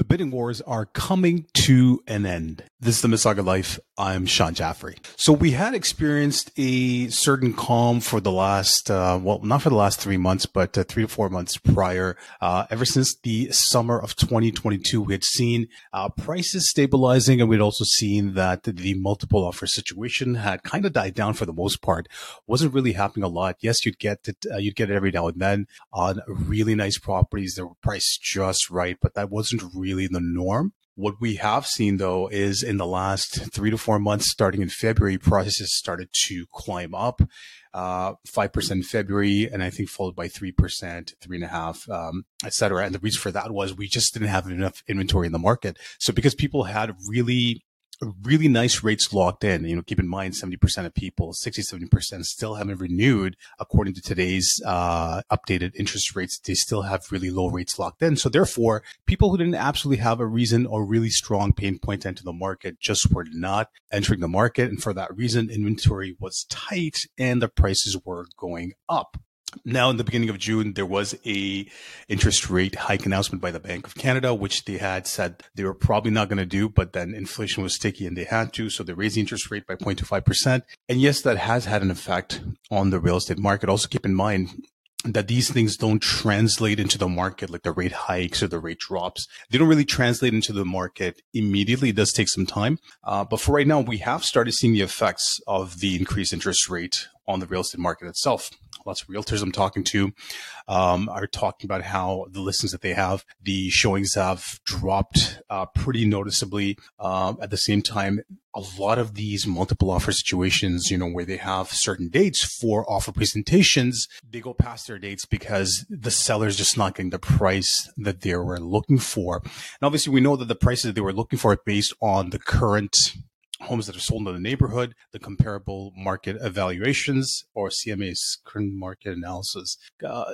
The bidding wars are coming to an end. This is the Mississauga Life. I'm Shan Jaffrey. So we had experienced a certain calm for the last, uh, well, not for the last three months, but uh, three to four months prior. Uh, ever since the summer of 2022, we had seen uh, prices stabilizing, and we'd also seen that the multiple offer situation had kind of died down for the most part. wasn't really happening a lot. Yes, you'd get it, uh, you'd get it every now and then on really nice properties that were priced just right, but that wasn't really the norm. What we have seen though is in the last three to four months, starting in February, prices started to climb up. Uh, 5% in February, and I think followed by 3%, three and a half, um, et cetera. And the reason for that was we just didn't have enough inventory in the market. So because people had really really nice rates locked in. You know, keep in mind 70% of people, 60, 70% still haven't renewed according to today's uh, updated interest rates. They still have really low rates locked in. So therefore, people who didn't absolutely have a reason or really strong pain point to enter the market just were not entering the market. And for that reason, inventory was tight and the prices were going up. Now, in the beginning of June, there was a interest rate hike announcement by the Bank of Canada, which they had said they were probably not going to do, but then inflation was sticky and they had to. So they raised the interest rate by 0.25%. And yes, that has had an effect on the real estate market. Also keep in mind, that these things don't translate into the market like the rate hikes or the rate drops. They don't really translate into the market immediately. It does take some time. Uh, but for right now, we have started seeing the effects of the increased interest rate on the real estate market itself lots of realtors I'm talking to um, are talking about how the listings that they have, the showings have dropped uh, pretty noticeably. Um, at the same time, a lot of these multiple offer situations, you know, where they have certain dates for offer presentations, they go past their dates because the seller's just not getting the price that they were looking for. And obviously, we know that the prices that they were looking for are based on the current homes that are sold in the neighborhood, the comparable market evaluations, or CMA's current market analysis. Uh,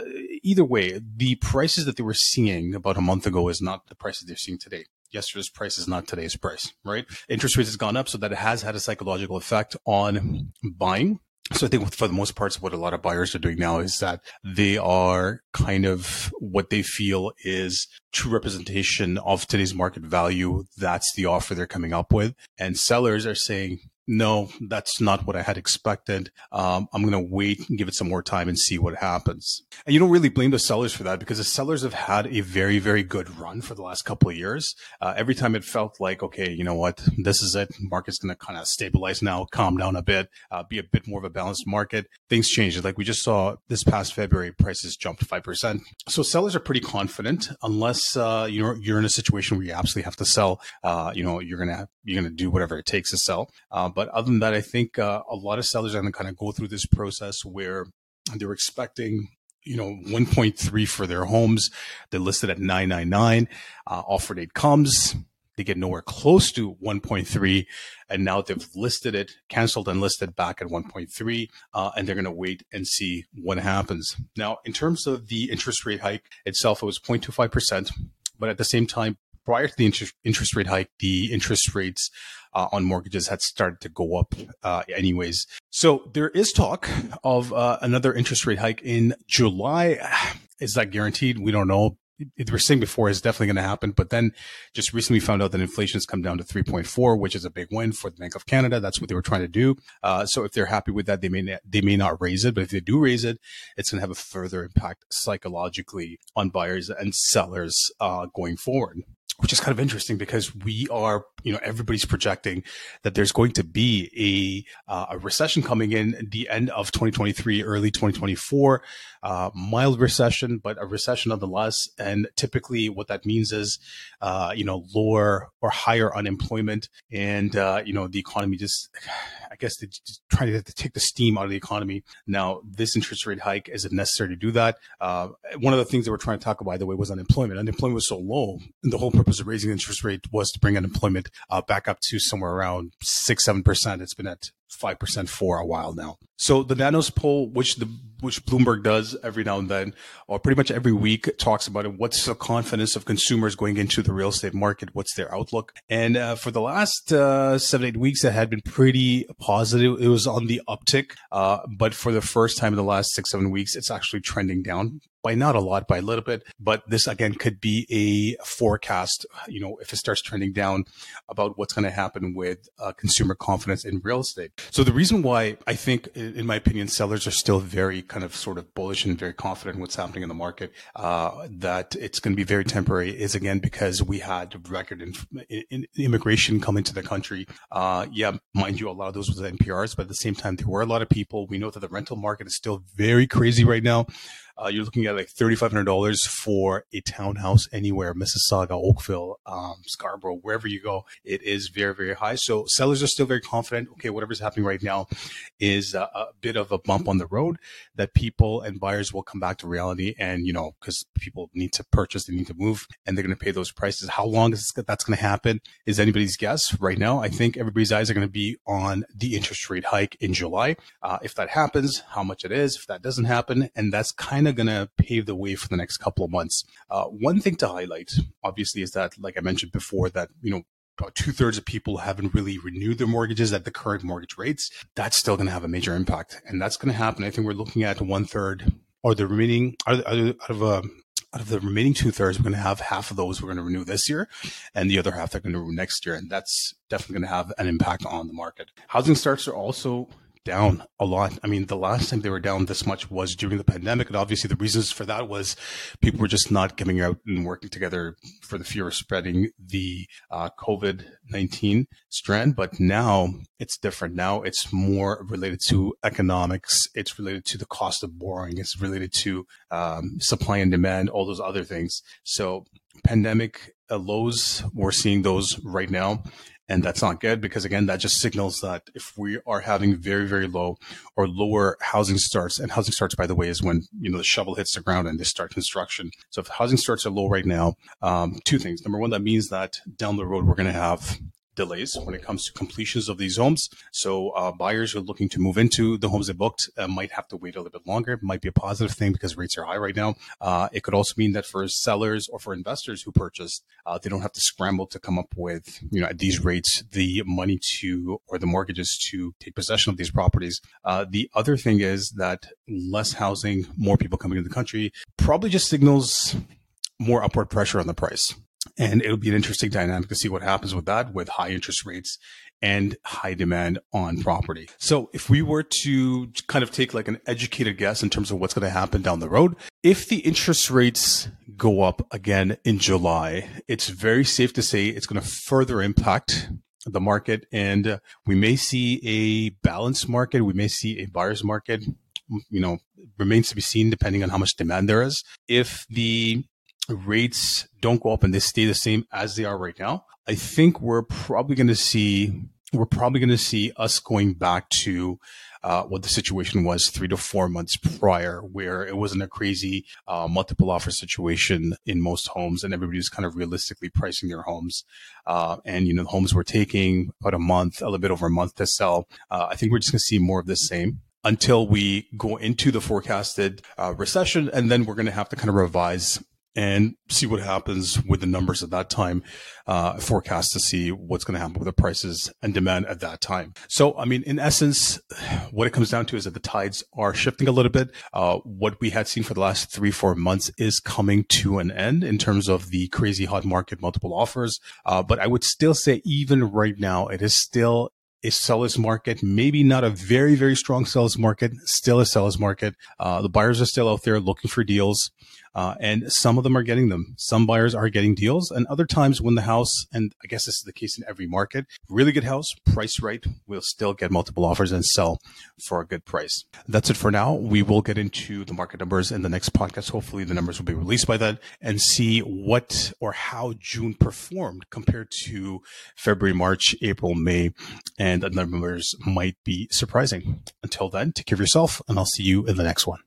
either way, the prices that they were seeing about a month ago is not the prices they're seeing today. Yesterday's price is not today's price, right? Interest rates has gone up, so that has had a psychological effect on buying so I think for the most parts, what a lot of buyers are doing now is that they are kind of what they feel is true representation of today's market value. That's the offer they're coming up with. And sellers are saying, no, that's not what I had expected. Um, I'm going to wait and give it some more time and see what happens. And you don't really blame the sellers for that because the sellers have had a very, very good run for the last couple of years. Uh, every time it felt like, okay, you know what, this is it. Market's going to kind of stabilize now, calm down a bit, uh, be a bit more of a balanced market. Things changed. Like we just saw this past February, prices jumped 5%. So sellers are pretty confident unless, uh, you know, you're in a situation where you absolutely have to sell, uh, you know, you're going to, you're going to do whatever it takes to sell. Uh, but other than that, I think uh, a lot of sellers are going to kind of go through this process where they're expecting you know 1.3 for their homes. They're listed at 999 uh, offer date comes. They get nowhere close to 1.3 and now they've listed it canceled and listed back at 1.3 uh, and they're going to wait and see what happens. Now in terms of the interest rate hike itself it was 0.25% but at the same time prior to the interest, interest rate hike the interest rates uh, on mortgages had started to go up uh, anyways. So there is talk of uh, another interest rate hike in July. Is that guaranteed? We don't know. It, we're saying before is definitely going to happen, but then just recently found out that inflation has come down to 3.4, which is a big win for the Bank of Canada. That's what they were trying to do. Uh, so if they're happy with that, they may not, they may not raise it, but if they do raise it, it's going to have a further impact psychologically on buyers and sellers uh, going forward which is kind of interesting because we are, you know, everybody's projecting that there's going to be a, uh, a recession coming in the end of 2023, early 2024, uh, mild recession, but a recession nonetheless. And typically what that means is, uh, you know, lower or higher unemployment and, uh, you know, the economy just, I guess they're trying to take the steam out of the economy. Now, this interest rate hike is it necessary to do that? Uh, one of the things that we're trying to talk about, by the way, was unemployment. Unemployment was so low, and the whole purpose of raising interest rate was to bring unemployment uh, back up to somewhere around six, seven percent. It's been at 5% for a while now. So the Nanos poll, which the which Bloomberg does every now and then, or pretty much every week, talks about it. What's the confidence of consumers going into the real estate market? What's their outlook? And uh, for the last uh, seven eight weeks, it had been pretty positive. It was on the uptick, uh, but for the first time in the last six seven weeks, it's actually trending down by not a lot, by a little bit. But this again could be a forecast, you know, if it starts trending down about what's going to happen with uh, consumer confidence in real estate. So the reason why I think, in my opinion, sellers are still very kind of sort of bullish and very confident in what's happening in the market, uh, that it's going to be very temporary is again because we had record in, in immigration come into the country. Uh, yeah, mind you, a lot of those was NPRs, but at the same time, there were a lot of people. We know that the rental market is still very crazy right now. Uh, you're looking at like $3,500 for a townhouse anywhere, Mississauga, Oakville, um, Scarborough, wherever you go. It is very, very high. So sellers are still very confident. Okay, whatever's happening right now is a, a bit of a bump on the road that people and buyers will come back to reality. And, you know, because people need to purchase, they need to move, and they're going to pay those prices. How long is that's going to happen is anybody's guess. Right now, I think everybody's eyes are going to be on the interest rate hike in July. Uh, if that happens, how much it is. If that doesn't happen, and that's kind kind of going to pave the way for the next couple of months. Uh, one thing to highlight, obviously, is that, like I mentioned before, that, you know, about two thirds of people haven't really renewed their mortgages at the current mortgage rates. That's still going to have a major impact. And that's going to happen. I think we're looking at one third or the remaining out of, of uh, out of the remaining two thirds, we're going to have half of those we're going to renew this year, and the other half they're going to renew next year, and that's definitely going to have an impact on the market. Housing starts are also down a lot. I mean, the last time they were down this much was during the pandemic. And obviously, the reasons for that was people were just not coming out and working together for the fear of spreading the uh, COVID 19 strand. But now it's different. Now it's more related to economics, it's related to the cost of borrowing, it's related to um, supply and demand, all those other things. So, pandemic uh, lows, we're seeing those right now. And that's not good because again, that just signals that if we are having very, very low or lower housing starts, and housing starts, by the way, is when, you know, the shovel hits the ground and they start construction. So if housing starts are low right now, um, two things. Number one, that means that down the road, we're going to have delays when it comes to completions of these homes. So uh, buyers who are looking to move into the homes they booked uh, might have to wait a little bit longer. It might be a positive thing because rates are high right now. Uh, it could also mean that for sellers or for investors who purchased, uh, they don't have to scramble to come up with, you know, at these rates, the money to or the mortgages to take possession of these properties. Uh, the other thing is that less housing, more people coming into the country probably just signals more upward pressure on the price. And it'll be an interesting dynamic to see what happens with that with high interest rates and high demand on property. So if we were to kind of take like an educated guess in terms of what's going to happen down the road, if the interest rates go up again in July, it's very safe to say it's going to further impact the market and uh, we may see a balanced market. We may see a buyer's market you know, remains to be seen depending on how much demand there is. If the rates don't go up and they stay the same as they are right now, I think we're probably going to see we're probably going to see us going back to uh, what the situation was three to four months prior, where it wasn't a crazy uh, multiple offer situation in most homes, and everybody was kind of realistically pricing their homes. Uh, and you know, homes were taking about a month, a little bit over a month to sell. Uh, I think we're just going to see more of the same until we go into the forecasted uh, recession, and then we're going to have to kind of revise and see what happens with the numbers at that time, uh, forecast to see what's going to happen with the prices and demand at that time. So, I mean, in essence, what it comes down to is that the tides are shifting a little bit. Uh, what we had seen for the last three, four months is coming to an end in terms of the crazy hot market, multiple offers. Uh, but I would still say even right now, it is still a seller's market, maybe not a very, very strong seller's market, still a seller's market. Uh, the buyers are still out there looking for deals. Uh, and some of them are getting them. Some buyers are getting deals, and other times when the house, and I guess this is the case in every market, really good house, price right, we'll still get multiple offers and sell for a good price. That's it for now. We will get into the market numbers in the next podcast. Hopefully, the numbers will be released by then and see what or how June performed compared to February, March, April, May, and the numbers might be surprising. Until then, take care of yourself, and I'll see you in the next one.